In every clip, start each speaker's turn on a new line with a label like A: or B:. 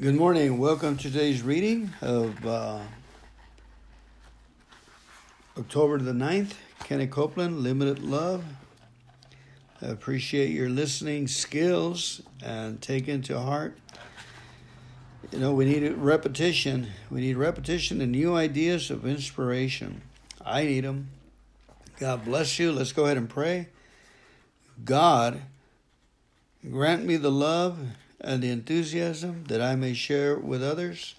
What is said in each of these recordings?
A: Good morning. Welcome to today's reading of uh, October the 9th. Kenny Copeland, Limitless Love. I appreciate your listening skills and take into heart. You know, we need repetition. We need repetition and new ideas of inspiration. I need them. God bless you. Let's go ahead and pray. God, grant me the love and the enthusiasm that I may share with others.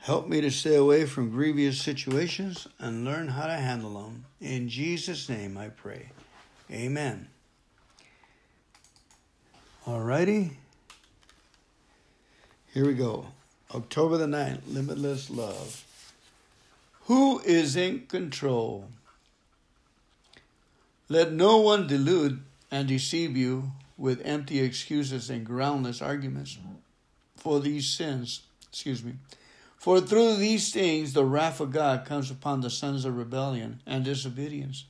A: Help me to stay away from grievous situations and learn how to handle them. In Jesus' name I pray. Amen. Alrighty. Here we go. October the 9th, Limitless Love. Who is in control? Let no one delude and deceive you with empty excuses and groundless arguments for these sins. Excuse me. For through these things the wrath of God comes upon the sons of rebellion and disobedience.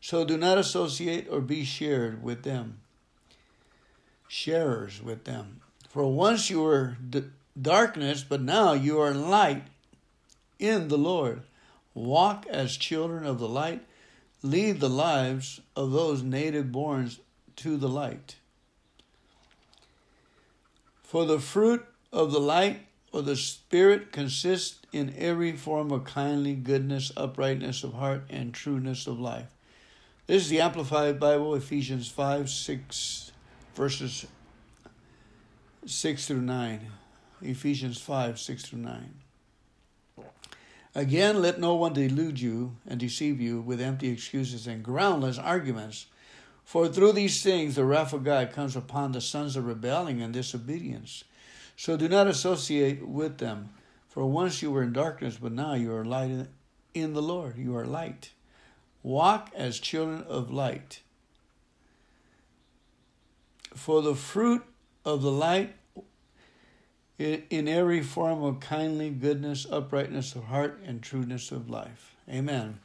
A: So do not associate or be shared with them. Sharers with them. For once you were d- darkness, but now you are light in the Lord. Walk as children of the light. Lead the lives of those native borns to the light. For the fruit of the light or the Spirit consists in every form of kindly goodness, uprightness of heart, and trueness of life. This is the Amplified Bible, Ephesians 5, 6, verses 6 through 9. Ephesians 5, 6 through 9. Again, let no one delude you and deceive you with empty excuses and groundless arguments for through these things the wrath of God comes upon the sons of rebellion and disobedience. So do not associate with them. For once you were in darkness, but now you are light in the Lord. You are light. Walk as children of light. For the fruit of the light in every form of kindly goodness, uprightness of heart, and trueness of life. Amen.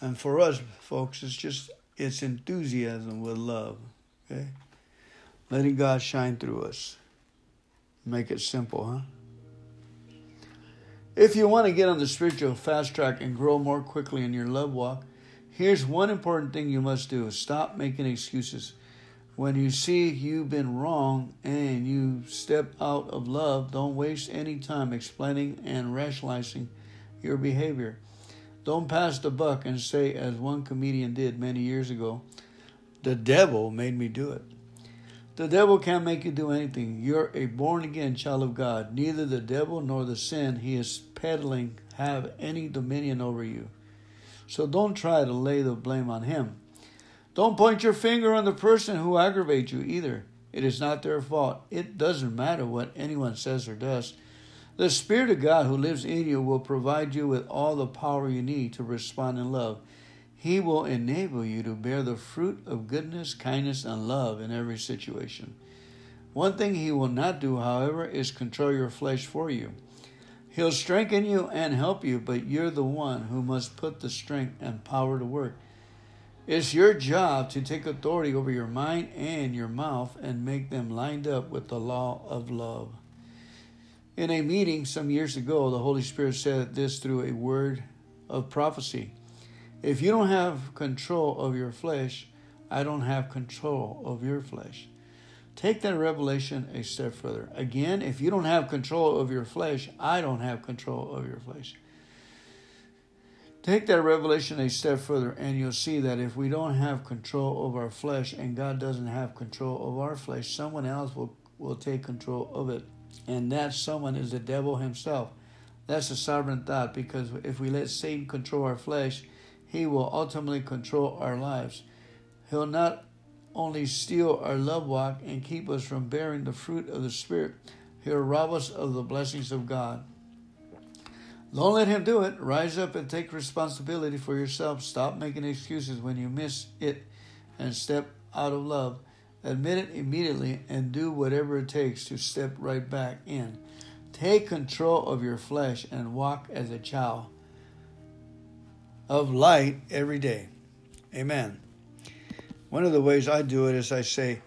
A: And for us, folks, it's just it's enthusiasm with love. Okay? Letting God shine through us. Make it simple, huh? If you want to get on the spiritual fast track and grow more quickly in your love walk, here's one important thing you must do stop making excuses. When you see you've been wrong and you step out of love, don't waste any time explaining and rationalizing your behavior. Don't pass the buck and say, as one comedian did many years ago, the devil made me do it. The devil can't make you do anything. You're a born again child of God. Neither the devil nor the sin he is peddling have any dominion over you. So don't try to lay the blame on him. Don't point your finger on the person who aggravates you either. It is not their fault. It doesn't matter what anyone says or does. The Spirit of God who lives in you will provide you with all the power you need to respond in love. He will enable you to bear the fruit of goodness, kindness, and love in every situation. One thing He will not do, however, is control your flesh for you. He'll strengthen you and help you, but you're the one who must put the strength and power to work. It's your job to take authority over your mind and your mouth and make them lined up with the law of love. In a meeting some years ago, the Holy Spirit said this through a word of prophecy. If you don't have control of your flesh, I don't have control of your flesh. Take that revelation a step further. Again, if you don't have control of your flesh, I don't have control of your flesh. Take that revelation a step further, and you'll see that if we don't have control of our flesh and God doesn't have control of our flesh, someone else will, will take control of it and that someone is the devil himself. That's a sovereign thought because if we let Satan control our flesh, he will ultimately control our lives. He'll not only steal our love walk and keep us from bearing the fruit of the Spirit, he'll rob us of the blessings of God. Don't let him do it. Rise up and take responsibility for yourself. Stop making excuses when you miss it and step out of love. Admit it immediately and do whatever it takes to step right back in. Take control of your flesh and walk as a child of light every day. Amen. One of the ways I do it is I say,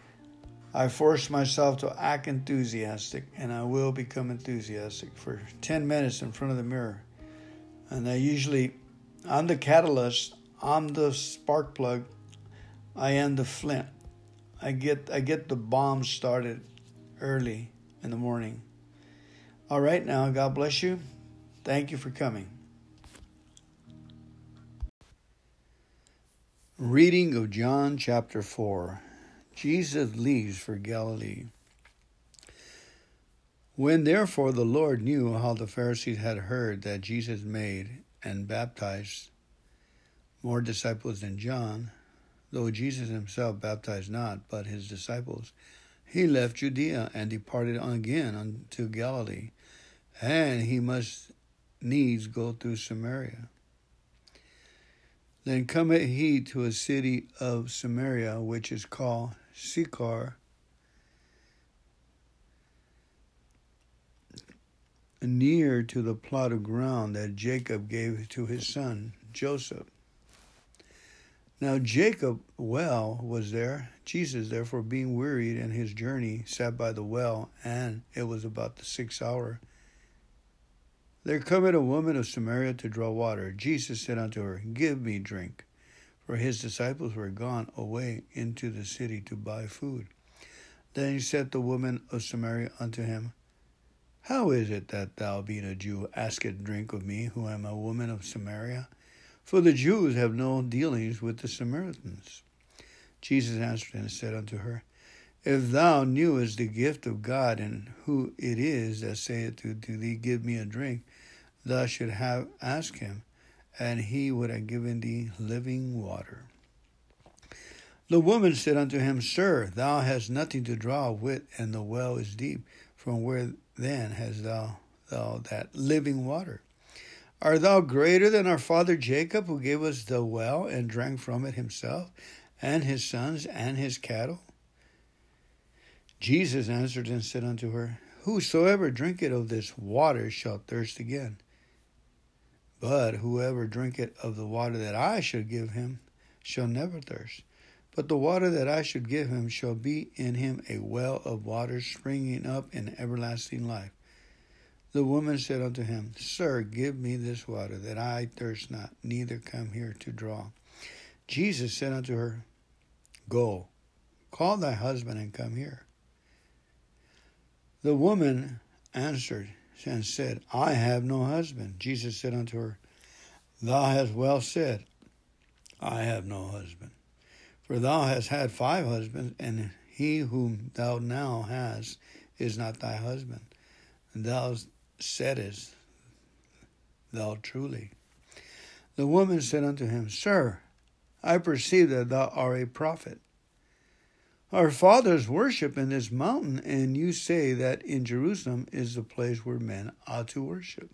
A: I force myself to act enthusiastic, and I will become enthusiastic for 10 minutes in front of the mirror. And I usually, I'm the catalyst, I'm the spark plug, I am the flint. I get I get the bomb started early in the morning. All right, now God bless you. Thank you for coming. Reading of John chapter 4. Jesus leaves for Galilee. When therefore the Lord knew how the Pharisees had heard that Jesus made and baptized more disciples than John, though Jesus himself baptized not, but his disciples, he left Judea and departed again unto Galilee, and he must needs go through Samaria. Then cometh he to a city of Samaria, which is called Sychar, near to the plot of ground that Jacob gave to his son Joseph. Now Jacob well was there. Jesus, therefore, being wearied in his journey, sat by the well, and it was about the sixth hour. There cometh a woman of Samaria to draw water. Jesus said unto her, Give me drink for his disciples were gone away into the city to buy food. Then he said the woman of Samaria unto him, How is it that thou, being a Jew, askest drink of me, who am a woman of Samaria? For the Jews have no dealings with the Samaritans. Jesus answered and said unto her, If thou knewest the gift of God, and who it is that saith to, to thee, Give me a drink, thou should have asked him and he would have given thee living water. The woman said unto him, Sir, thou hast nothing to draw with, and the well is deep. From where then hast thou, thou that living water? Art thou greater than our father Jacob, who gave us the well and drank from it himself, and his sons, and his cattle? Jesus answered and said unto her, Whosoever drinketh of this water shall thirst again. But whoever drinketh of the water that I shall give him shall never thirst. But the water that I should give him shall be in him a well of water springing up in everlasting life. The woman said unto him, Sir, give me this water, that I thirst not, neither come here to draw. Jesus said unto her, Go, call thy husband and come here. The woman answered, and said, I have no husband. Jesus said unto her, Thou hast well said, I have no husband. For thou hast had five husbands, and he whom thou now hast is not thy husband. And thou saidest, Thou truly. The woman said unto him, Sir, I perceive that thou art a prophet. Our fathers worship in this mountain, and you say that in Jerusalem is the place where men ought to worship.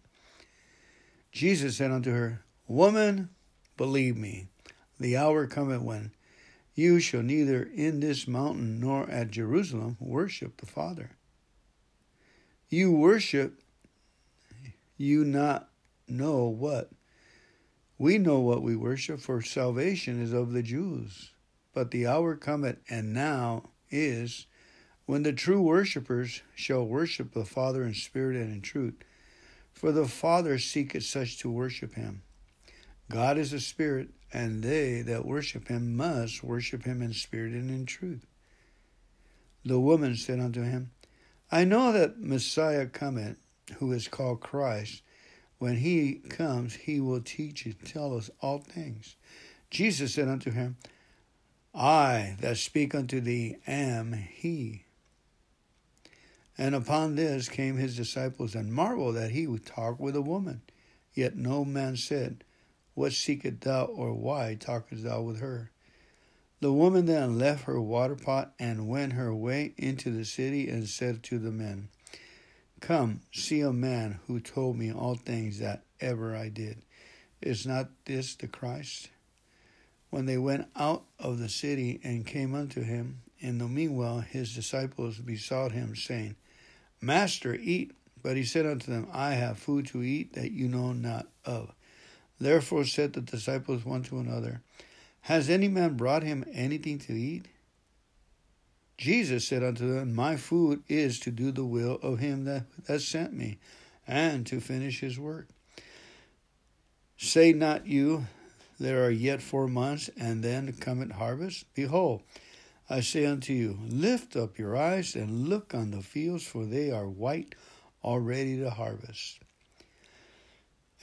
A: Jesus said unto her, Woman, believe me, the hour cometh when you shall neither in this mountain nor at Jerusalem worship the Father. You worship, you not know what. We know what we worship, for salvation is of the Jews. But the hour cometh, and now is, when the true worshippers shall worship the Father in spirit and in truth. For the Father seeketh such to worship him. God is a spirit, and they that worship him must worship him in spirit and in truth. The woman said unto him, I know that Messiah cometh, who is called Christ. When he comes, he will teach and tell us all things. Jesus said unto him, I that speak unto thee am he. And upon this came his disciples and marveled that he would talk with a woman. Yet no man said, What seekest thou, or why talkest thou with her? The woman then left her water pot and went her way into the city and said to the men, Come, see a man who told me all things that ever I did. Is not this the Christ? when they went out of the city and came unto him. In the meanwhile, his disciples besought him, saying, Master, eat. But he said unto them, I have food to eat that you know not of. Therefore said the disciples one to another, Has any man brought him anything to eat? Jesus said unto them, My food is to do the will of him that, that sent me, and to finish his work. Say not you, There are yet four months, and then cometh harvest? Behold, I say unto you, Lift up your eyes and look on the fields, for they are white already to harvest.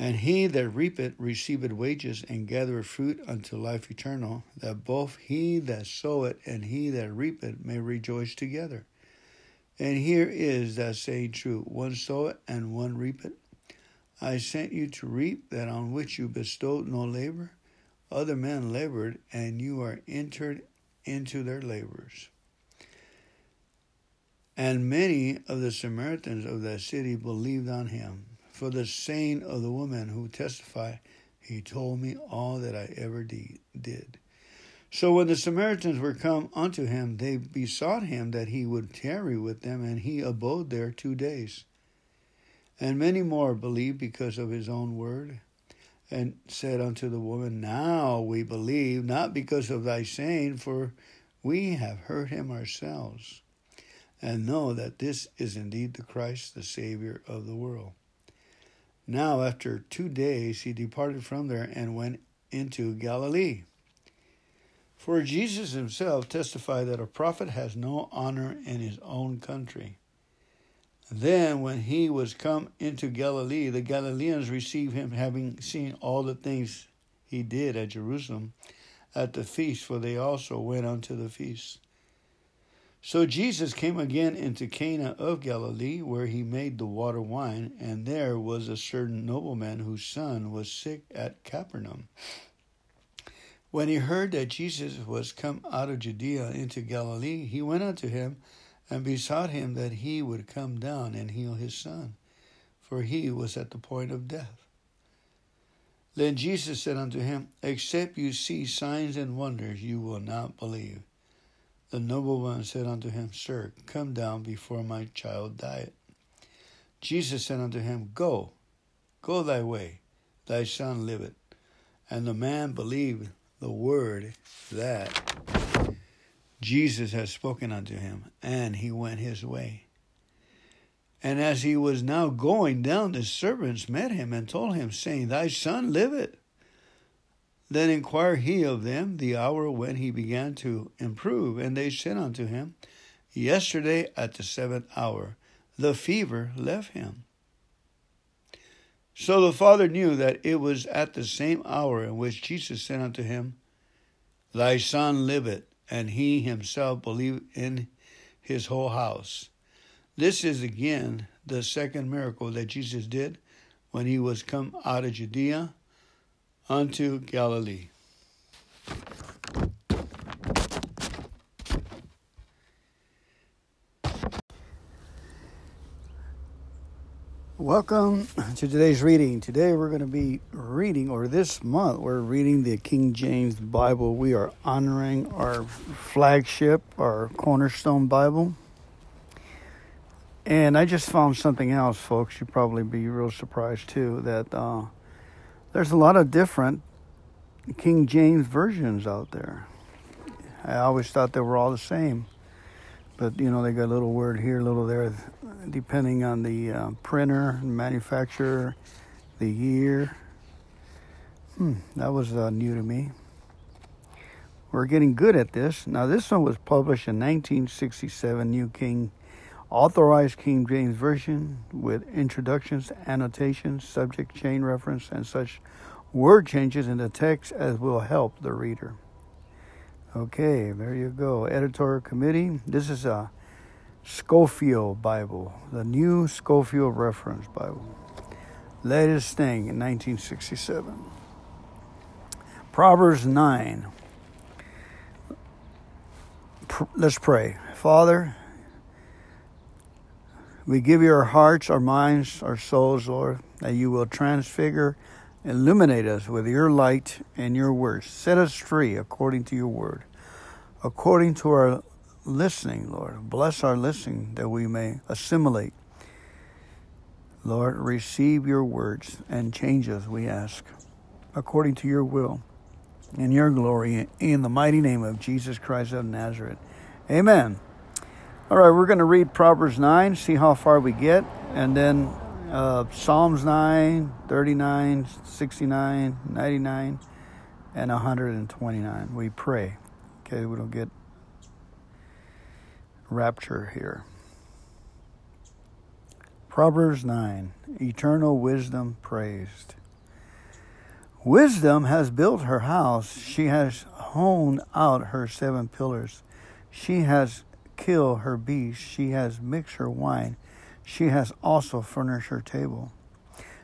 A: And he that reapeth receiveth wages and gathereth fruit unto life eternal, that both he that soweth and he that reapeth may rejoice together. And here is that saying true one soweth and one reapeth. I sent you to reap that on which you bestowed no labor. Other men labored, and you are entered into their labors. And many of the Samaritans of that city believed on him for the saying of the woman who testified, He told me all that I ever did. So when the Samaritans were come unto him, they besought him that he would tarry with them, and he abode there two days. And many more believed because of his own word, and said unto the woman, Now we believe, not because of thy saying, for we have heard him ourselves, and know that this is indeed the Christ, the Savior of the world. Now, after two days, he departed from there and went into Galilee. For Jesus himself testified that a prophet has no honor in his own country. Then, when he was come into Galilee, the Galileans received him, having seen all the things he did at Jerusalem at the feast, for they also went unto the feast. So Jesus came again into Cana of Galilee, where he made the water wine, and there was a certain nobleman whose son was sick at Capernaum. When he heard that Jesus was come out of Judea into Galilee, he went unto him and besought him that he would come down and heal his son, for he was at the point of death. Then Jesus said unto him, Except you see signs and wonders, you will not believe. The noble one said unto him, Sir, come down before my child die. Jesus said unto him, Go, go thy way, thy son liveth. And the man believed the word that Jesus had spoken unto him, and he went his way. And as he was now going down, the servants met him and told him, saying, Thy son liveth. Then inquired he of them the hour when he began to improve, and they said unto him, Yesterday at the seventh hour the fever left him. So the father knew that it was at the same hour in which Jesus said unto him, Thy son liveth, and he himself believed in his whole house. This is again the second miracle that Jesus did when he was come out of Judea unto Galilee. Welcome to today's reading. Today we're going to be reading, or this month we're reading the King James Bible. We are honoring our flagship, our cornerstone Bible. And I just found something else, folks. You'd probably be real surprised too that uh, there's a lot of different King James versions out there. I always thought they were all the same, but you know they got a little word here, a little there, depending on the uh, printer, manufacturer, the year. Hmm, that was uh, new to me. We're getting good at this. Now, this one was published in 1967, New King Authorized King James Version with introductions, annotations, subject chain reference, and such word changes in the text as will help the reader. Okay, there you go. Editorial committee. This is a Scofield Bible, the new Scofield Reference Bible. Latest thing in 1967. Proverbs 9. Let's pray. Father, we give you our hearts, our minds, our souls, Lord, that you will transfigure, illuminate us with your light and your words. Set us free according to your word. According to our listening, Lord, bless our listening that we may assimilate. Lord, receive your words and change us, we ask, according to your will and your glory, in the mighty name of Jesus Christ of Nazareth. Amen. All right, we're going to read Proverbs 9, see how far we get, and then uh, Psalms 9, 39, 69, 99, and 129. We pray. Okay, we don't get rapture here. Proverbs 9 Eternal wisdom praised. Wisdom has built her house. She has honed out her seven pillars. She has killed her beasts. She has mixed her wine. She has also furnished her table.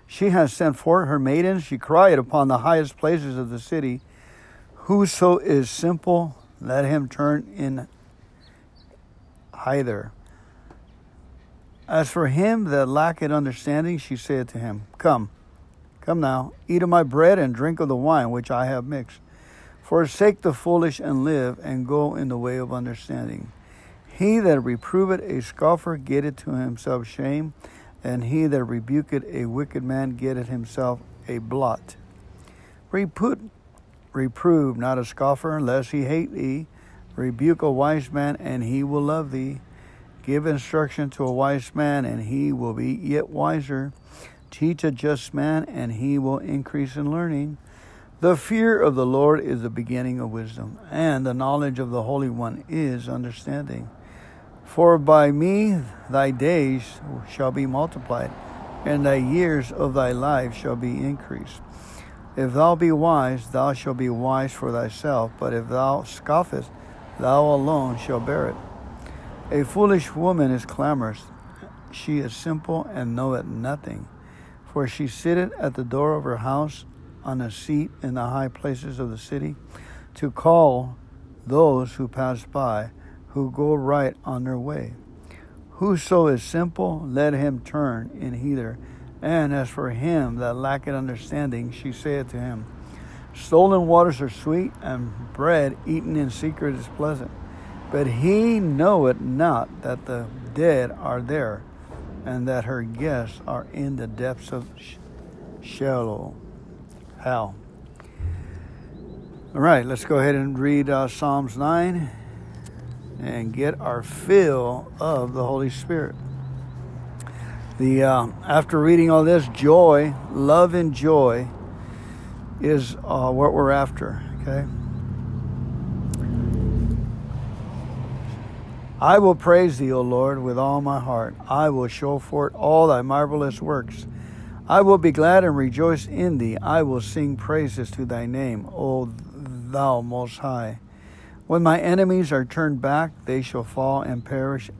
A: She has sent forth her maidens. She cried upon the highest places of the city. Whoso is simple, let him turn in hither. As for him that lacketh understanding, she said to him, Come, come now, eat of my bread and drink of the wine which I have mixed. Forsake the foolish and live, and go in the way of understanding. He that reproveth a scoffer getteth to himself shame, and he that rebuketh a wicked man getteth himself a blot. Reput, reprove not a scoffer, lest he hate thee. Rebuke a wise man, and he will love thee. Give instruction to a wise man, and he will be yet wiser. Teach a just man, and he will increase in learning. The fear of the Lord is the beginning of wisdom, and the knowledge of the Holy One is understanding. For by me thy days shall be multiplied, and thy years of thy life shall be increased. If thou be wise, thou shalt be wise for thyself, but if thou scoffest, thou alone shalt bear it. A foolish woman is clamorous. She is simple and knoweth nothing. For she sitteth at the door of her house on a seat in the high places of the city to call those who pass by, who go right on their way. Whoso is simple, let him turn in hither. And as for him that lacketh understanding, she saith to him, Stolen waters are sweet, and bread eaten in secret is pleasant. But he knoweth not that the dead are there, and that her guests are in the depths of Sheol, hell. All right, let's go ahead and read uh, Psalms 9 and get our fill of the Holy Spirit. The uh, after reading all this, joy, love, and joy is uh, what we're after. Okay. I will praise thee, O Lord, with all my heart. I will show forth all thy marvelous works. I will be glad and rejoice in thee. I will sing praises to thy name, O thou most high. When my enemies are turned back, they shall fall and perish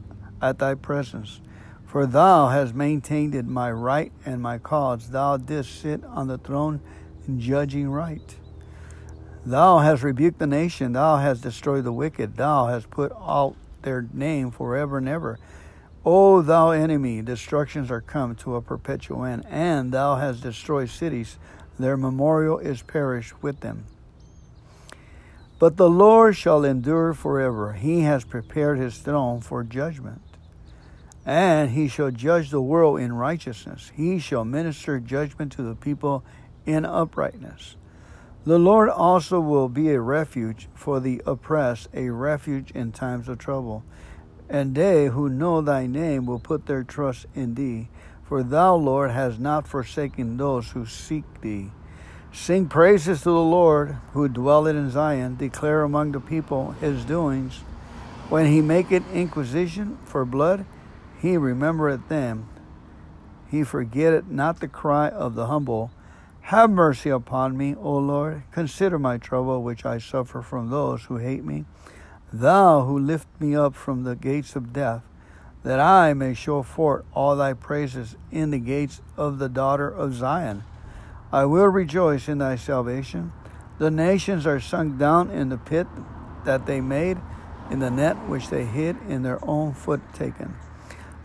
A: at thy presence. For thou hast maintained my right and my cause. Thou didst sit on the throne judging right. Thou hast rebuked the nation. Thou hast destroyed the wicked. Thou hast put out their name forever and ever. O thou enemy, destructions are come to a perpetual end, and thou hast destroyed cities, their memorial is perished with them. But the Lord shall endure forever. He has prepared his throne for judgment. And he shall judge the world in righteousness. He shall minister judgment to the people in uprightness. The Lord also will be a refuge for the oppressed, a refuge in times of trouble. And they who know thy name will put their trust in thee. For thou, Lord, hast not forsaken those who seek thee. Sing praises to the Lord who dwelleth in Zion. Declare among the people his doings. When he maketh inquisition for blood, he remembereth them. He forgetteth not the cry of the humble have mercy upon me, O Lord. Consider my trouble which I suffer from those who hate me. Thou who lift me up from the gates of death, that I may show forth all thy praises in the gates of the daughter of Zion. I will rejoice in thy salvation. The nations are sunk down in the pit that they made, in the net which they hid in their own foot taken.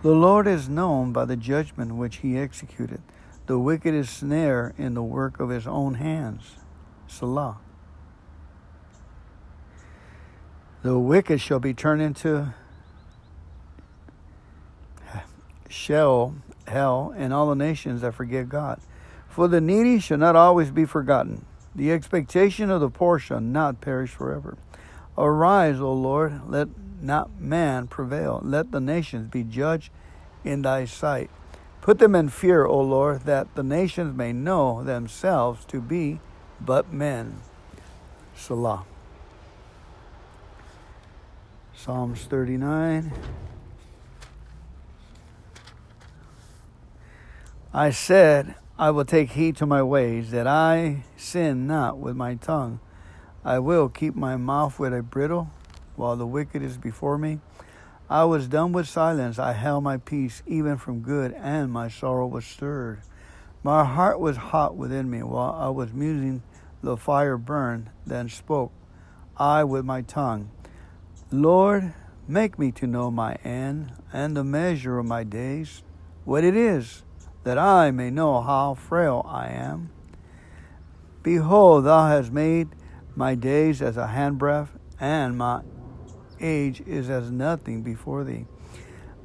A: The Lord is known by the judgment which he executed. The wicked is snare in the work of his own hands. Selah. The wicked shall be turned into Sheol, hell, and all the nations that forget God. For the needy shall not always be forgotten. The expectation of the poor shall not perish forever. Arise, O Lord, let not man, prevail. Let the nations be judged in thy sight. Put them in fear, O Lord, that the nations may know themselves to be but men. Selah. Psalms 39. I said, I will take heed to my ways, that I sin not with my tongue. I will keep my mouth with a bridle, while the wicked is before me. I was dumb with silence. I held my peace, even from good, and my sorrow was stirred. My heart was hot within me while I was musing. The fire burned, then spoke I with my tongue. Lord, make me to know my end and the measure of my days, what it is that I may know how frail I am. Behold, thou hast made my days as a handbreadth, and my age is as nothing before thee.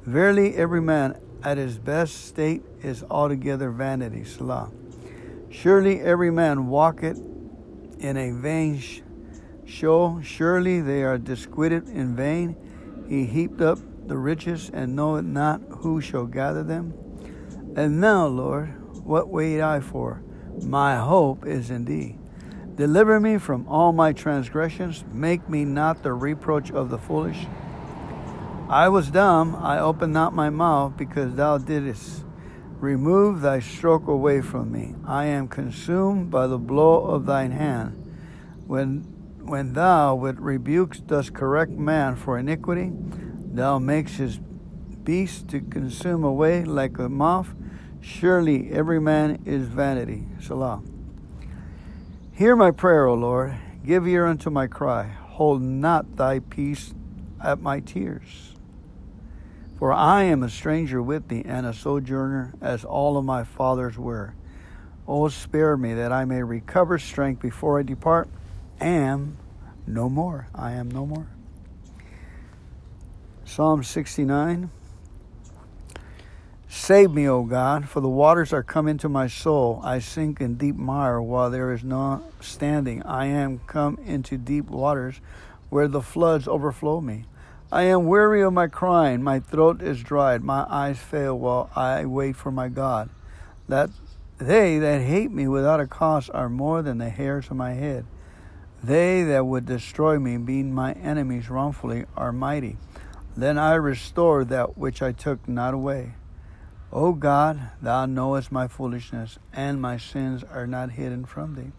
A: Verily, every man at his best state is altogether vanity. Selah. Surely every man walketh in a vain show. Surely they are disquieted in vain. He heaped up the riches and knoweth not who shall gather them. And now, Lord, what wait I for? My hope is in thee. Deliver me from all my transgressions. Make me not the reproach of the foolish. I was dumb, I opened not my mouth, because thou didst remove thy stroke away from me. I am consumed by the blow of thine hand. When, when thou with rebukes dost correct man for iniquity, thou makest his beast to consume away like a moth. Surely every man is vanity. Selah. Hear my prayer, O Lord. Give ear unto my cry. Hold not thy peace at my tears. For I am a stranger with thee and a sojourner, as all of my fathers were. O spare me that I may recover strength before I depart. Am no more. I am no more. Psalm 69. Save me, O God, for the waters are come into my soul. I sink in deep mire while there is no standing. I am come into deep waters where the floods overflow me. I am weary of my crying. My throat is dried. My eyes fail while I wait for my God. That they that hate me without a cause are more than the hairs of my head. They that would destroy me, being my enemies wrongfully, are mighty. Then I restore that which I took not away. O God, thou knowest my foolishness, and my sins are not hidden from thee.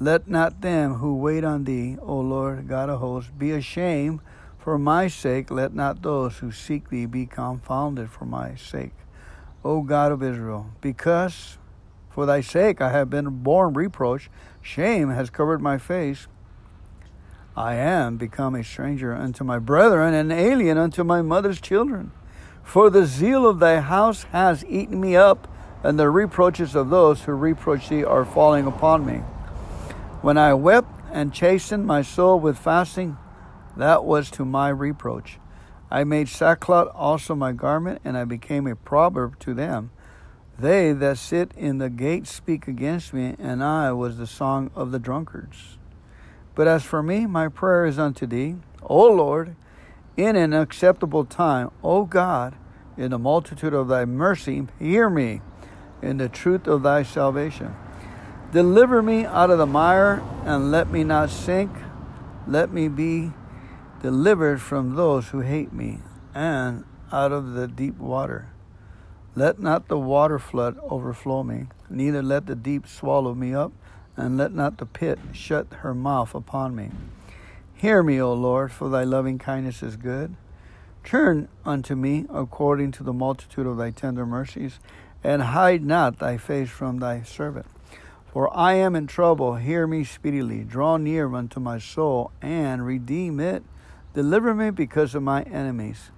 A: Let not them who wait on thee, O Lord God of hosts, be ashamed for my sake. Let not those who seek thee be confounded for my sake. O God of Israel, because for thy sake I have been born reproach, shame has covered my face. I am become a stranger unto my brethren, and alien unto my mother's children. For the zeal of thy house has eaten me up, and the reproaches of those who reproach thee are falling upon me. When I wept and chastened my soul with fasting, that was to my reproach. I made sackcloth also my garment, and I became a proverb to them. They that sit in the gate speak against me, and I was the song of the drunkards. But as for me, my prayer is unto thee, O Lord, in an acceptable time, O God, in the multitude of thy mercy, hear me in the truth of thy salvation. Deliver me out of the mire and let me not sink. Let me be delivered from those who hate me and out of the deep water. Let not the water flood overflow me, neither let the deep swallow me up, and let not the pit shut her mouth upon me. Hear me, O Lord, for thy loving kindness is good. Turn unto me according to the multitude of thy tender mercies, and hide not thy face from thy servant. For I am in trouble, hear me speedily. Draw near unto my soul, and redeem it. Deliver me because of my enemies.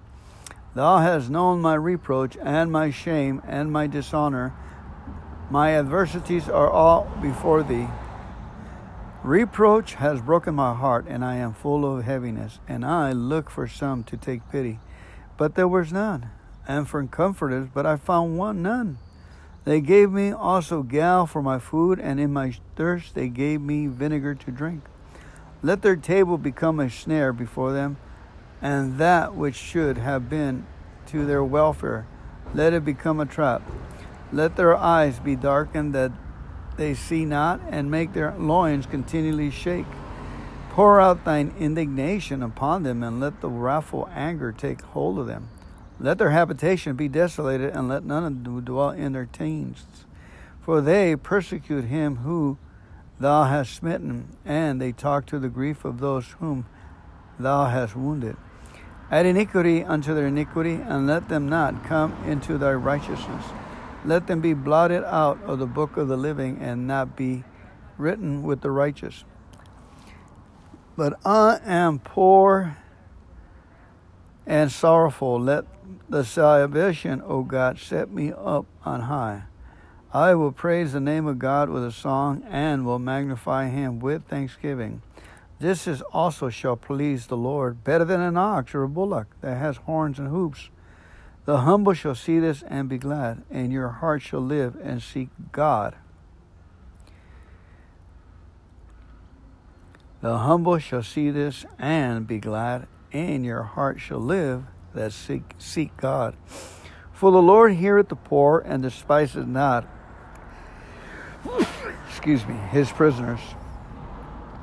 A: Thou hast known my reproach, and my shame, and my dishonor. My adversities are all before thee. Reproach has broken my heart, and I am full of heaviness, and I look for some to take pity. But there was none, and for comforters, but I found one none. They gave me also gall for my food, and in my thirst they gave me vinegar to drink. Let their table become a snare before them, and that which should have been to their welfare, let it become a trap. Let their eyes be darkened that they see not, and make their loins continually shake. Pour out thine indignation upon them, and let the wrathful anger take hold of them. Let their habitation be desolated, and let none of them dwell in their tents. For they persecute him who thou hast smitten, and they talk to the grief of those whom thou hast wounded. Add iniquity unto their iniquity, and let them not come into thy righteousness. Let them be blotted out of the book of the living, and not be written with the righteous. But I am poor and sorrowful. Let the salvation, O God, set me up on high. I will praise the name of God with a song and will magnify him with thanksgiving. This is also shall please the Lord better than an ox or a bullock that has horns and hoops. The humble shall see this and be glad, and your heart shall live and seek God. The humble shall see this and be glad, and your heart shall live that seek, seek God. For the Lord heareth the poor and despiseth not, excuse me, his prisoners.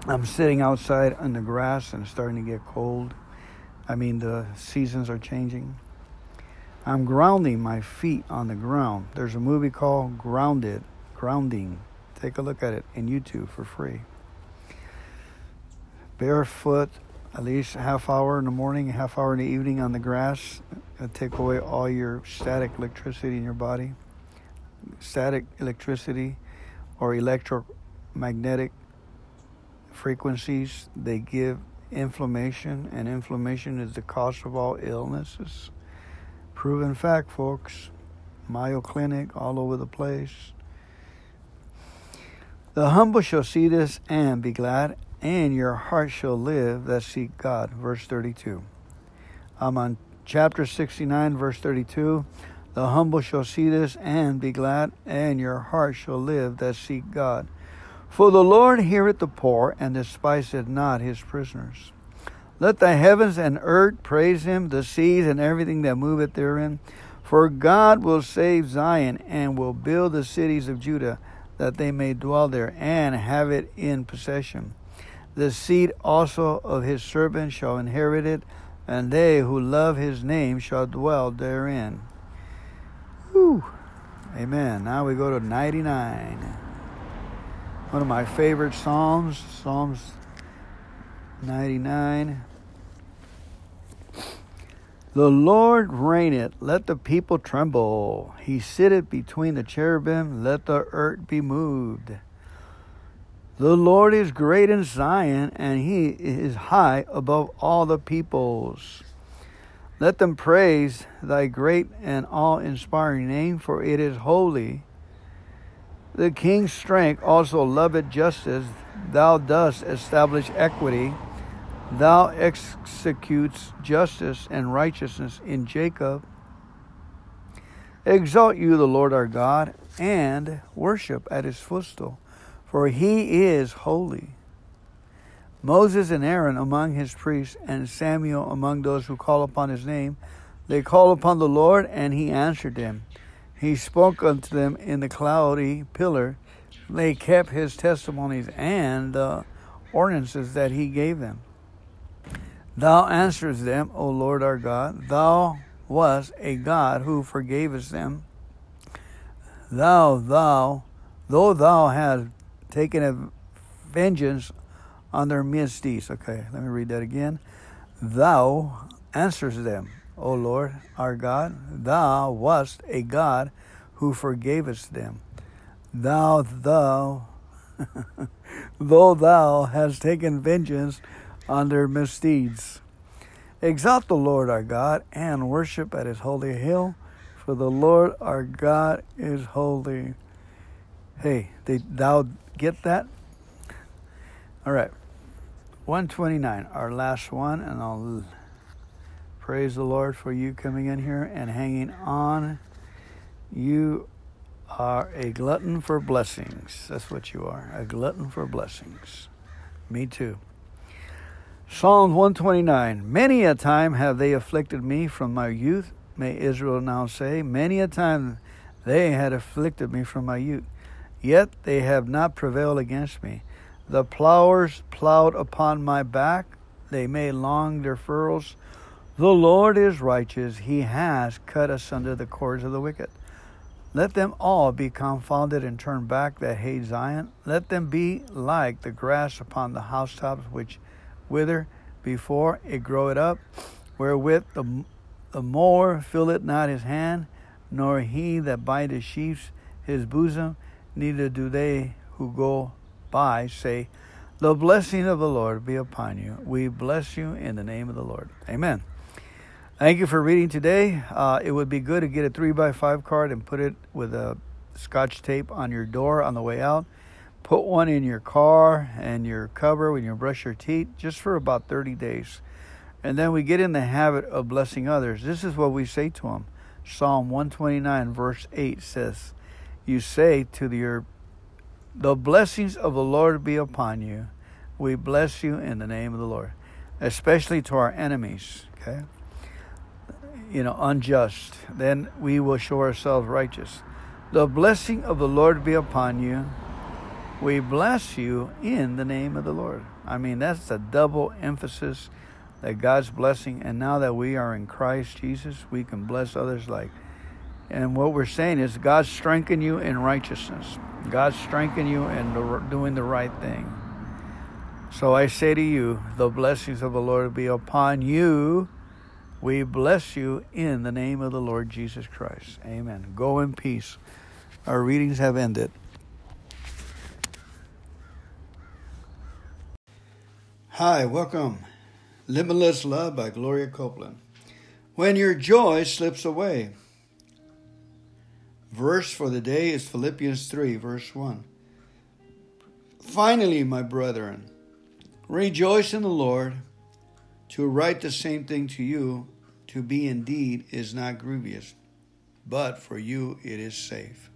A: I'm sitting outside on the grass and it's starting to get cold. I mean, the seasons are changing. I'm grounding my feet on the ground. There's a movie called Grounded, Grounding. Take a look at it in YouTube for free barefoot at least half hour in the morning, half hour in the evening on the grass. It'll take away all your static electricity in your body. Static electricity or electromagnetic frequencies, they give inflammation, and inflammation is the cause of all illnesses. Proven fact, folks. Mayo Clinic all over the place. The humble shall see this and be glad, and your heart shall live that seek God. Verse 32. I'm on chapter 69, verse 32. The humble shall see this and be glad, and your heart shall live that seek God. For the Lord heareth the poor, and despiseth not his prisoners. Let the heavens and earth praise him, the seas and everything that moveth therein. For God will save Zion, and will build the cities of Judah, that they may dwell there, and have it in possession. The seed also of his servant shall inherit it, and they who love his name shall dwell therein. Whew. Amen. Now we go to 99. One of my favorite Psalms, Psalms 99. The Lord reigneth, let the people tremble. He sitteth between the cherubim, let the earth be moved. The Lord is great in Zion, and he is high above all the peoples. Let them praise thy great and awe inspiring name, for it is holy. The king's strength also loveth justice. Thou dost establish equity. Thou executes justice and righteousness in Jacob. Exalt you, the Lord our God, and worship at his footstool for he is holy. Moses and Aaron among his priests, and Samuel among those who call upon his name, they called upon the Lord, and he answered them. He spoke unto them in the cloudy pillar. They kept his testimonies and the ordinances that he gave them. Thou answerest them, O Lord our God. Thou wast a God who forgavest them. Thou, thou, though thou hast taken a vengeance on their misdeeds. Okay, let me read that again. Thou answers them, O Lord our God, thou wast a God who forgavest them. Thou, thou, though thou hast taken vengeance on their misdeeds. Exalt the Lord our God and worship at his holy hill, for the Lord our God is holy. Hey, they, thou Get that? All right. 129, our last one, and I'll praise the Lord for you coming in here and hanging on. You are a glutton for blessings. That's what you are, a glutton for blessings. Me too. Psalm 129 Many a time have they afflicted me from my youth, may Israel now say. Many a time they had afflicted me from my youth, yet they have not prevailed against me. The plowers plowed upon my back, they made long their furrows. The Lord is righteous, he has cut asunder the cords of the wicked. Let them all be confounded and turn back that hate Zion. Let them be like the grass upon the housetops, which wither before it groweth up, wherewith the, the mower filleth not his hand, nor he that bindeth sheaves his bosom, neither do they who go by say, The blessing of the Lord be upon you. We bless you in the name of the Lord. Amen. Thank you for reading today. Uh, it would be good to get a 3 by 5 card and put it with a scotch tape on your door on the way out. Put one in your car and your cover when you brush your teeth just for about 30 days. And then we get in the habit of blessing others. This is what we say to them. Psalm 129, verse 8 says, You say to your the blessings of the Lord be upon you. We bless you in the name of the Lord, especially to our enemies. Okay? you know, unjust, then we will show ourselves righteous. The blessing of the Lord be upon you. We bless you in the name of the Lord. I mean, that's a double emphasis that God's blessing, and now that we are in Christ Jesus, we can bless others like. And what we're saying is, God strengthen you in righteousness. God strengthen you in doing the right thing. So I say to you, the blessings of the Lord be upon you we bless you in the name of the Lord Jesus Christ. Amen. Go in peace. Our readings have ended. Hi, welcome. Limitless Love by Gloria Copeland. When your joy slips away. Verse for the day is Philippians 3, verse 1. Finally, my brethren, rejoice in the Lord. To write the same thing to you, to be indeed, is not grievous, but for you it is safe.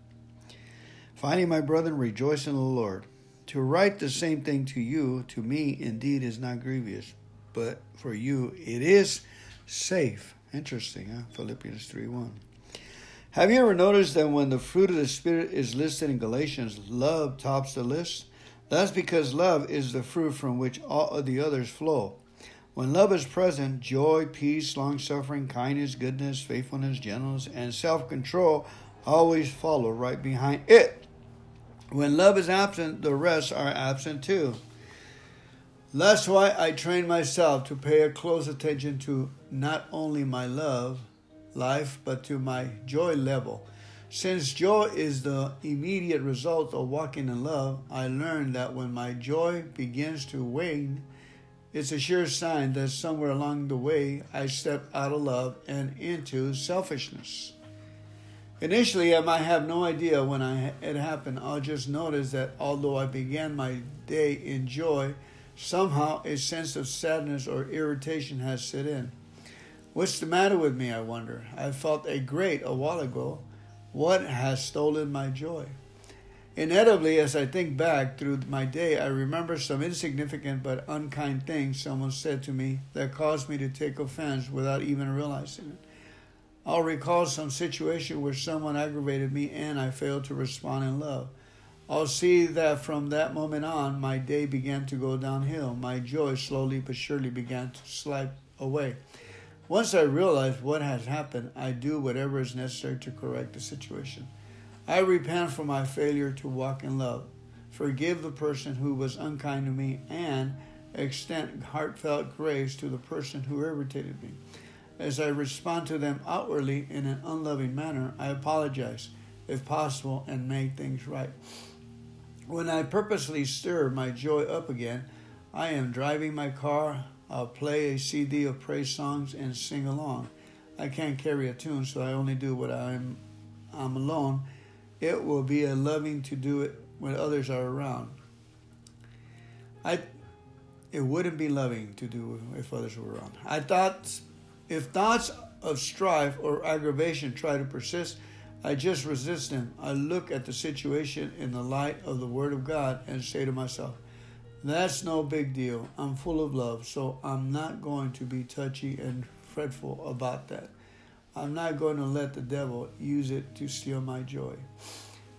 A: Finally, my brethren, rejoice in the Lord. To write the same thing to you, to me, indeed, is not grievous, but for you it is safe. Interesting, huh? Philippians 3 1. Have you ever noticed that when the fruit of the Spirit is listed in Galatians, love tops the list? That's because love is the fruit from which all of the others flow. When love is present, joy, peace, long suffering, kindness, goodness, faithfulness, gentleness, and self control always follow right behind it. When love is absent, the rest are absent too. That's why I train myself to pay a close attention to not only my love life, but to my joy level. Since joy is the immediate result of walking in love, I learned that when my joy begins to wane, it's a sure sign that somewhere along the way I step out of love and into selfishness. Initially, I might have no idea when I, it happened. I'll just notice that although I began my day in joy, somehow a sense of sadness or irritation has set in. What's the matter with me, I wonder? I felt a great a while ago. What has stolen my joy? Inevitably, as I think back through my day, I remember some insignificant but unkind things someone said to me that caused me to take offense without even realizing it. I'll recall some situation where someone aggravated me and I failed to respond in love. I'll see that from that moment on, my day began to go downhill. My joy slowly but surely began to slip away. Once I realize what has happened, I do whatever is necessary to correct the situation. I repent for my failure to walk in love. Forgive the person who was unkind to me and extend heartfelt grace to the person who irritated me. As I respond to them outwardly in an unloving manner, I apologize, if possible, and make things right. When I purposely stir my joy up again, I am driving my car, I'll play a CD of praise songs and sing along. I can't carry a tune, so I only do what I'm I'm alone it will be a loving to do it when others are around. I it wouldn't be loving to do if others were around. I thought if thoughts of strife or aggravation try to persist, I just resist them. I look at the situation in the light of the Word of God and say to myself, That's no big deal. I'm full of love, so I'm not going to be touchy and fretful about that. I'm not going to let the devil use it to steal my joy.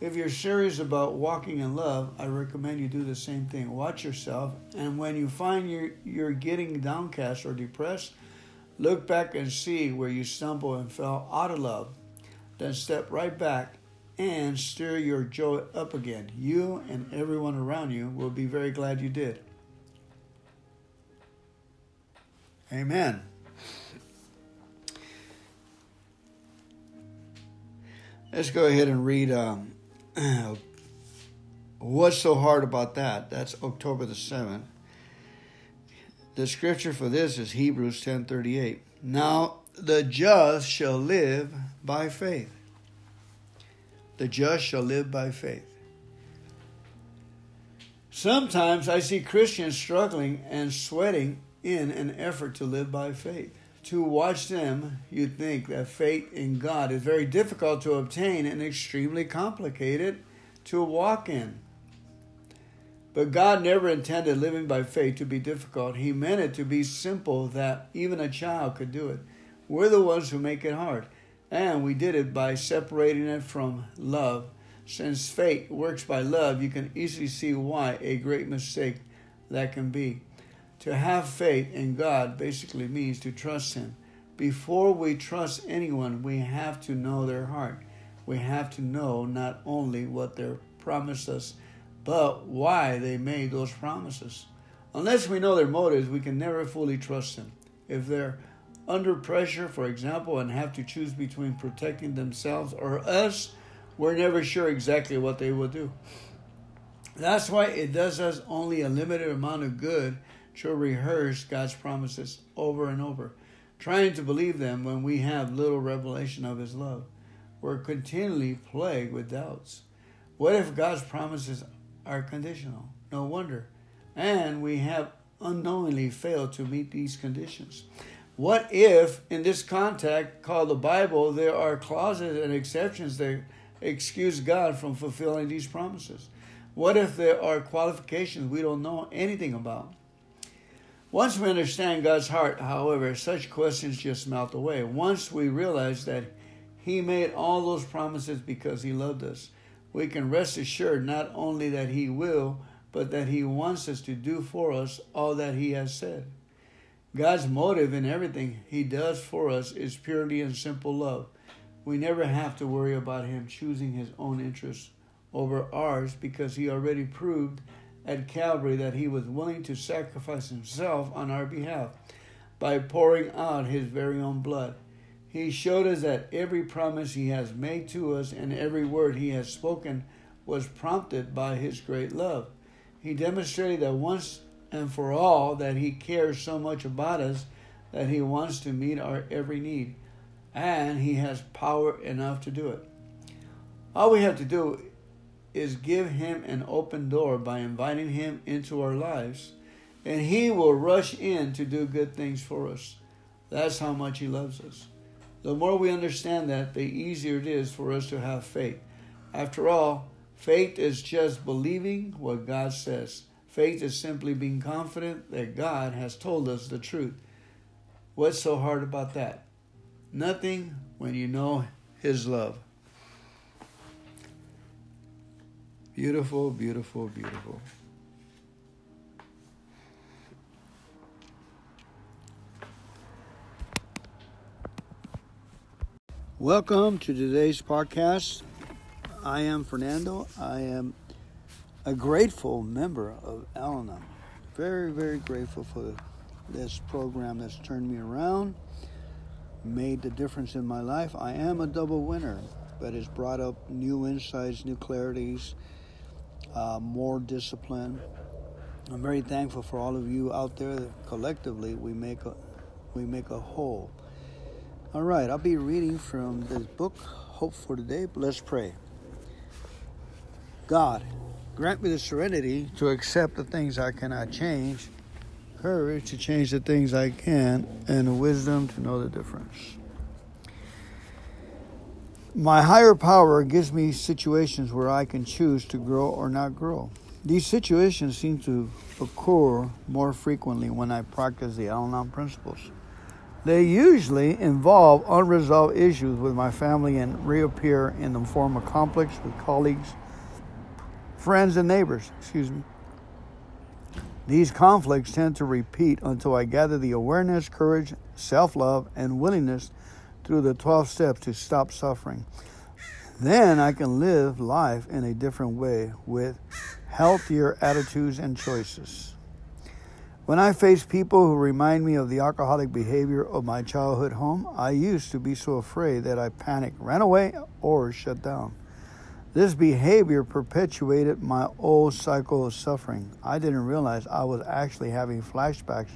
A: If you're serious about walking in love, I recommend you do the same thing. Watch yourself, and when you find you're, you're getting downcast or depressed, look back and see where you stumbled and fell out of love. Then step right back and stir your joy up again. You and everyone around you will be very glad you did. Amen. Let's go ahead and read um, What's so hard about that? That's October the 7th. The scripture for this is Hebrews 10:38. Now the just shall live by faith. The just shall live by faith. Sometimes I see Christians struggling and sweating in an effort to live by faith. To watch them, you'd think that faith in God is very difficult to obtain and extremely complicated to walk in. But God never intended living by faith to be difficult. He meant it to be simple that even a child could do it. We're the ones who make it hard. And we did it by separating it from love. Since faith works by love, you can easily see why a great mistake that can be. To have faith in God basically means to trust Him. Before we trust anyone, we have to know their heart. We have to know not only what they promised us, but why they made those promises. Unless we know their motives, we can never fully trust them. If they're under pressure, for example, and have to choose between protecting themselves or us, we're never sure exactly what they will do. That's why it does us only a limited amount of good to rehearse God's promises over and over, trying to believe them when we have little revelation of His love. We're continually plagued with doubts. What if God's promises are conditional? No wonder. And we have unknowingly failed to meet these conditions. What if, in this context called the Bible, there are clauses and exceptions that excuse God from fulfilling these promises? What if there are qualifications we don't know anything about? Once we understand God's heart, however, such questions just melt away. Once we realize that He made all those promises because He loved us, we can rest assured not only that He will, but that He wants us to do for us all that He has said. God's motive in everything He does for us is purely and simple love. We never have to worry about Him choosing His own interests over ours because He already proved at Calvary that He was willing to sacrifice Himself on our behalf by pouring out His very own blood. He showed us that every promise He has made to us and every word He has spoken was prompted by His great love. He demonstrated that once and for all that He cares so much about us that He wants to meet our every need, and He has power enough to do it. All we have to do is give Him an open door by inviting Him into our lives, and He will rush in to do good things for us. That's how much He loves us. The more we understand that, the easier it is for us to have faith. After all, faith is just believing what God says. Faith is simply being confident that God has told us the truth. What's so hard about that? Nothing when you know His love. Beautiful, beautiful, beautiful. Welcome to today's podcast. I am Fernando. I am a grateful member of Al-Anon. Very, very grateful for this program that's turned me around, made the difference in my life. I am a double winner, but has brought up new insights, new clarities, uh, more discipline. I'm very thankful for all of you out there. Collectively, we make a we make a whole. All right, I'll be reading from this book, Hope for Today. Let's pray. God, grant me the serenity to accept the things I cannot change, courage to change the things I can, and the wisdom to know the difference. My higher power gives me situations where I can choose to grow or not grow. These situations seem to occur more frequently when I practice the Al Anon principles. They usually involve unresolved issues with my family and reappear in the form of conflicts with colleagues, friends, and neighbors. Excuse me. These conflicts tend to repeat until I gather the awareness, courage, self love, and willingness through the 12 steps to stop suffering. Then I can live life in a different way with healthier attitudes and choices. When I face people who remind me of the alcoholic behavior of my childhood home, I used to be so afraid that I panicked, ran away, or shut down. This behavior perpetuated my old cycle of suffering. I didn't realize I was actually having flashbacks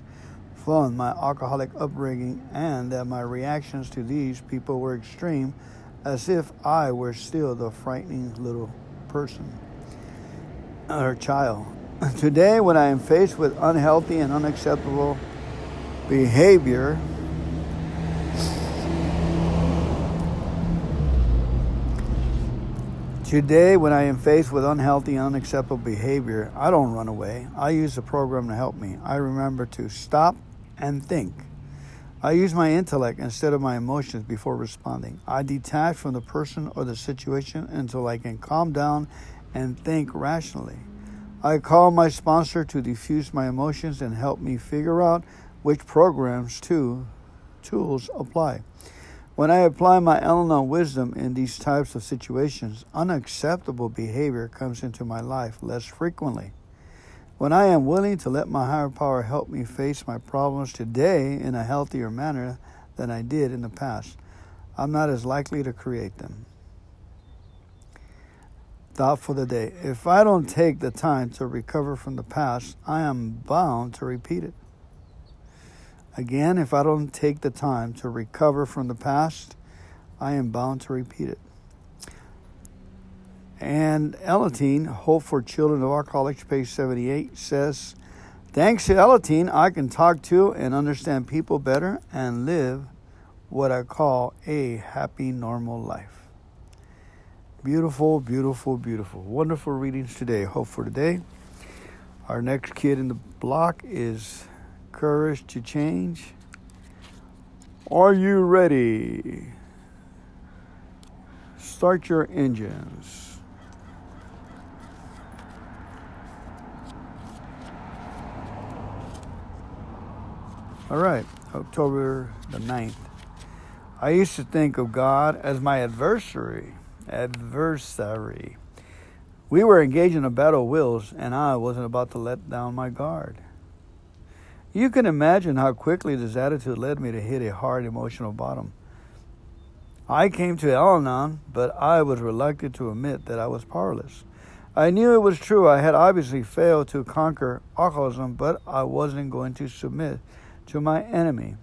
A: from my alcoholic upbringing and that my reactions to these people were extreme, as if I were still the frightening little person or child. Today, when I am faced with unhealthy and unacceptable behavior, Today, when I am faced with unhealthy, unacceptable behavior, I don't run away. I use the program to help me. I remember to stop and think. I use my intellect instead of my emotions before responding. I detach from the person or the situation until I can calm down and think rationally. I call my sponsor to diffuse my emotions and help me figure out which programs to tools apply. When I apply my Al-Anon wisdom in these types of situations, unacceptable behavior comes into my life less frequently. When I am willing to let my higher power help me face my problems today in a healthier manner than I did in the past, I'm not as likely to create them. Thought for the day. If I don't take the time to recover from the past, I am bound to repeat it. Again, if I don't take the time to recover from the past, I am bound to repeat it. And Alateen, Hope for Children of Alcoholics, page 78, says, Thanks to Alateen, I can talk to and understand people better and live what I call a happy, normal life. Beautiful, beautiful, beautiful. Wonderful readings today. Hope for today. Our next kid in the block is courage to change. Are you ready? Start your engines. All right, October the 9th. I used to think of God as my adversary. Adversary. We were engaged in a battle of wills, and I wasn't about to let down my guard. You can imagine how quickly this attitude led me to hit a hard emotional bottom. I came to Al Anon, but I was reluctant to admit that I was powerless. I knew it was true. I had obviously failed to conquer alcoholism, but I wasn't going to submit to my enemy.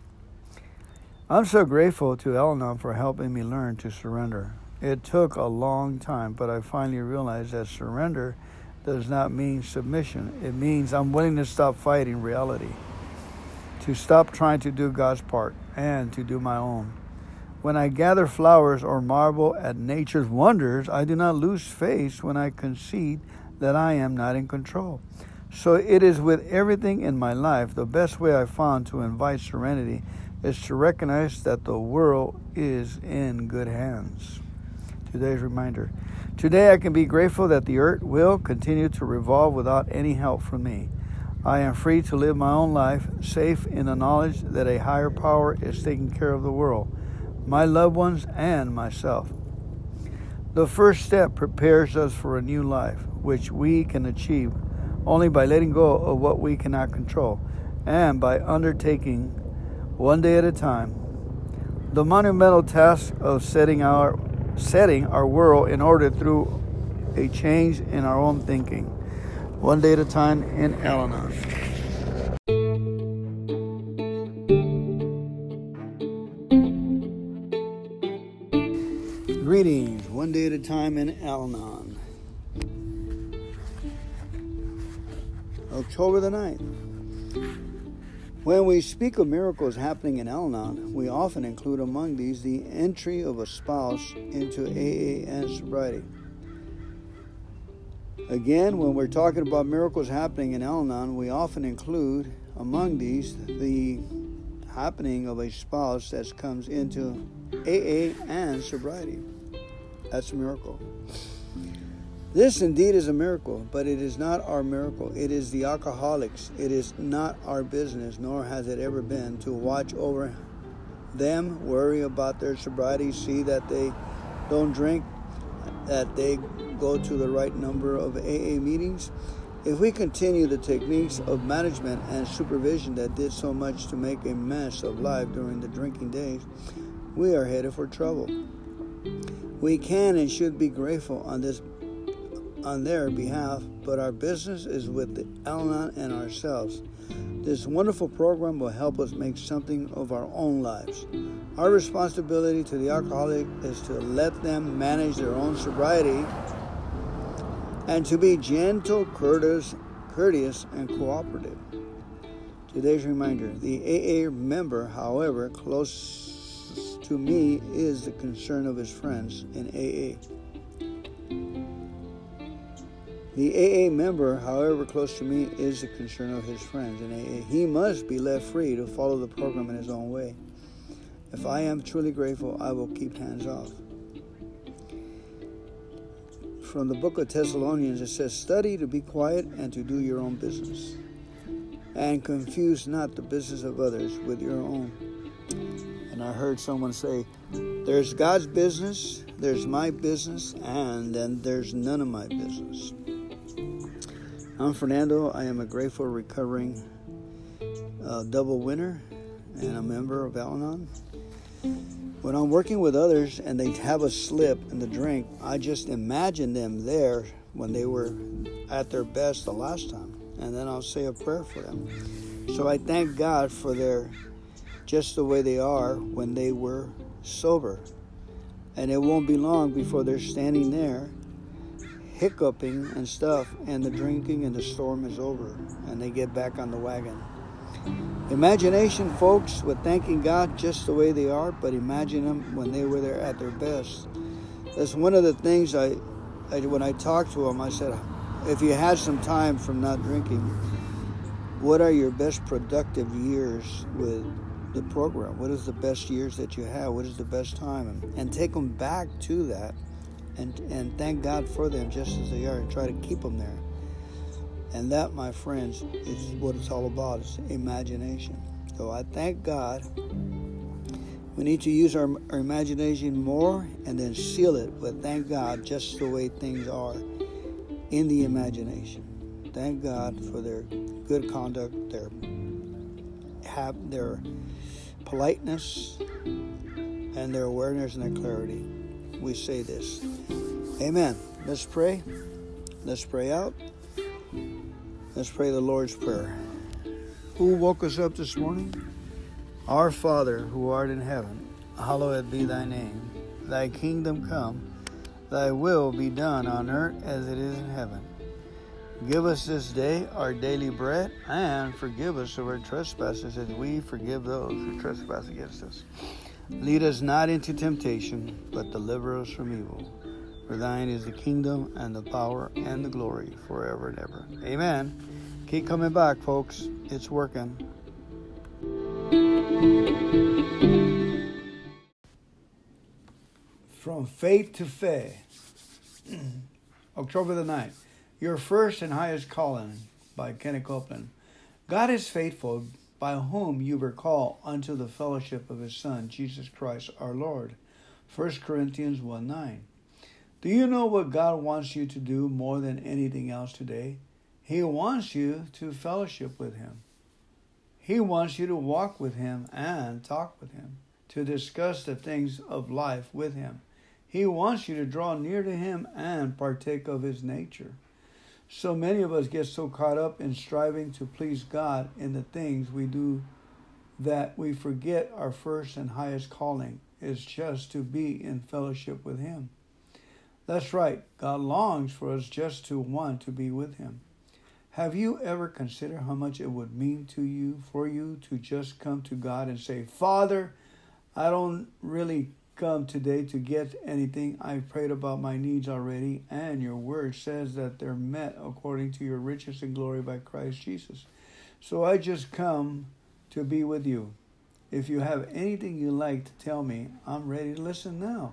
A: I'm so grateful to Al Anon for helping me learn to surrender. It took a long time, but I finally realized that surrender does not mean submission. It means I'm willing to stop fighting reality to stop trying to do God's part and to do my own. When I gather flowers or marvel at nature's wonders, I do not lose faith when I concede that I am not in control. So it is with everything in my life. The best way I found to invite serenity is to recognize that the world is in good hands. Today's reminder. Today I can be grateful that the earth will continue to revolve without any help from me. I am free to live my own life, safe in the knowledge that a higher power is taking care of the world, my loved ones, and myself. The first step prepares us for a new life, which we can achieve only by letting go of what we cannot control and by undertaking, one day at a time, the monumental task of setting our, setting our world in order through a change in our own thinking one day at a time in Al. Greetings, one day at a time in Al. October the 9th. When we speak of miracles happening in Al Anon, we often include among these the entry of a spouse into AA and sobriety. Again, when we're talking about miracles happening in Al Anon, we often include among these the happening of a spouse that comes into AA and sobriety. That's a miracle. This indeed is a miracle, but it is not our miracle. It is the alcoholics. It is not our business, nor has it ever been, to watch over them, worry about their sobriety, see that they don't drink, that they go to the right number of AA meetings. If we continue the techniques of management and supervision that did so much to make a mess of life during the drinking days, we are headed for trouble. We can and should be grateful on this on their behalf, but our business is with the Al-Anon and ourselves. This wonderful program will help us make something of our own lives. Our responsibility to the alcoholic is to let them manage their own sobriety and to be gentle, courteous, courteous and cooperative. Today's reminder the AA member, however, close to me is the concern of his friends in AA. The AA member, however close to me, is the concern of his friends in AA. He must be left free to follow the program in his own way. If I am truly grateful, I will keep hands off. From the book of Thessalonians, it says, Study to be quiet and to do your own business, and confuse not the business of others with your own. And I heard someone say, There's God's business, there's my business, and then there's none of my business. I'm Fernando. I am a grateful, recovering uh, double winner and a member of Al Anon. When I'm working with others and they have a slip in the drink, I just imagine them there when they were at their best the last time, and then I'll say a prayer for them. So I thank God for their just the way they are when they were sober. And it won't be long before they're standing there hiccuping and stuff, and the drinking and the storm is over, and they get back on the wagon. Imagination, folks, with thanking God just the way they are, but imagine them when they were there at their best. That's one of the things I, I when I talked to them, I said, if you had some time from not drinking, what are your best productive years with the program? What is the best years that you have? What is the best time? And, and take them back to that and, and thank God for them just as they are and try to keep them there. And that, my friends, is what it's all about. It's imagination. So I thank God. We need to use our, our imagination more and then seal it with thank God just the way things are in the imagination. Thank God for their good conduct, their have their politeness, and their awareness and their clarity we say this. Amen. Let's pray. Let's pray out. Let's pray the Lord's Prayer. Who woke us up this morning? Our Father, who art in heaven, hallowed be thy name. Thy kingdom come, thy will be done on earth as it is in heaven. Give us this day our daily bread, and forgive us of our trespasses as we forgive those who trespass against us Lead us not into temptation, but deliver us from evil. For thine is the kingdom and the power and the glory forever and ever. Amen. Keep coming back, folks. It's working. From faith to faith. October the 9th. Your first and highest calling by Kenneth Copeland. God is faithful by whom you were called unto the fellowship of his Son, Jesus Christ our Lord. 1 Corinthians 1 9. Do you know what God wants you to do more than anything else today? He wants you to fellowship with Him. He wants you to walk with Him and talk with Him, to discuss the things of life with Him. He wants you to draw near to Him and partake of His nature. So many of us get so caught up in striving to please God in the things we do that we forget our first and highest calling is just to be in fellowship with Him. That's right, God longs for us just to want to be with Him. Have you ever considered how much it would mean to you for you to just come to God and say, Father, I don't really come today to get anything. I've prayed about my needs already, and your word says that they're met according to your riches and glory by Christ Jesus. So I just come to be with you. If you have anything you like to tell me, I'm ready to listen now.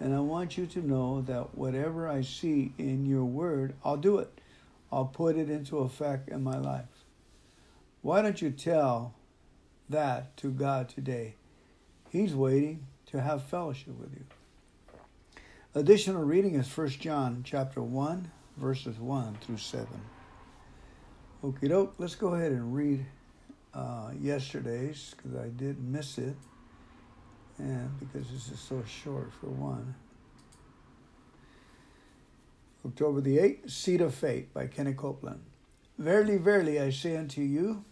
A: And I want you to know that whatever I see in your word, I'll do it. I'll put it into effect in my life. Why don't you tell that to God today? He's waiting to have fellowship with you. Additional reading is 1 John chapter 1, verses 1 through 7. Okie doke, let's go ahead and read uh, yesterday's because I did miss it. And because this is so short for one. October the 8th, Seed of Faith by Kenny Copeland. Verily, verily, I say unto you,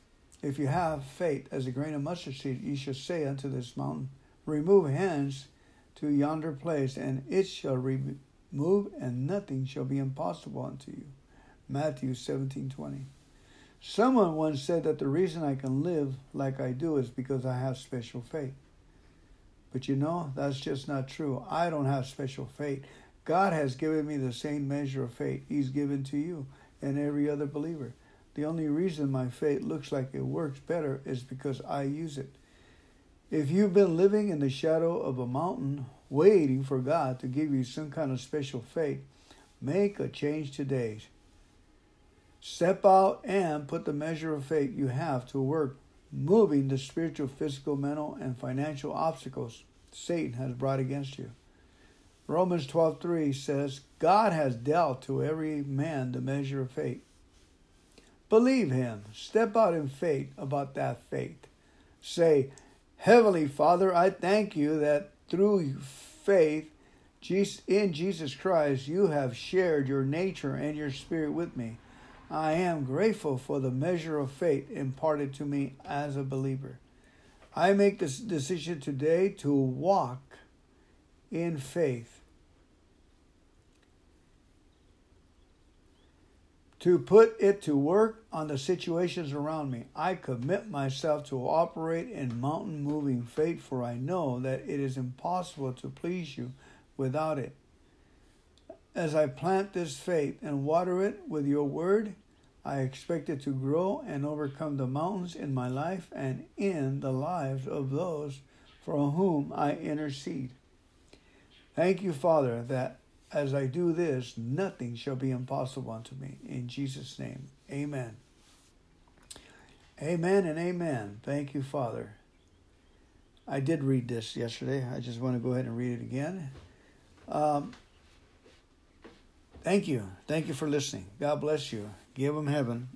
A: if you have faith as a grain of mustard seed, ye shall say unto this mountain, Remove hence to yonder place, and it shall remove, and nothing shall be impossible unto you. Matthew 17 20. Someone once said that the reason I can live like I do is because I have special faith. But you know, that's just not true. I don't have special faith. God has given me the same measure of faith He's given to you and every other believer. The only reason my faith looks like it works better is because I use it. If you've been living in the shadow of a mountain, waiting for God to give you some kind of special faith, make a change today. Step out and put the measure of faith you have to work, moving the spiritual, physical, mental, and financial obstacles Satan has brought against you. Romans 12:3 says, God has dealt to every man the measure of faith. Believe him. Step out in faith about that faith. Say, Heavenly Father, I thank you that through faith in Jesus Christ, you have shared your nature and your spirit with me. I am grateful for the measure of faith imparted to me as a believer. I make this decision today to walk in faith to put it to work on the situations around me. I commit myself to operate in mountain moving faith, for I know that it is impossible to please you without it. As I plant this faith and water it with your word, I expect it to grow and overcome the mountains in my life and in the lives of those for whom I intercede. Thank you, Father, that as I do this, nothing shall be impossible unto me. In Jesus' name, amen. Amen and amen. Thank you, Father. I did read this yesterday. I just want to go ahead and read it again. Um, thank you. Thank you for listening. God bless you. Give them heaven.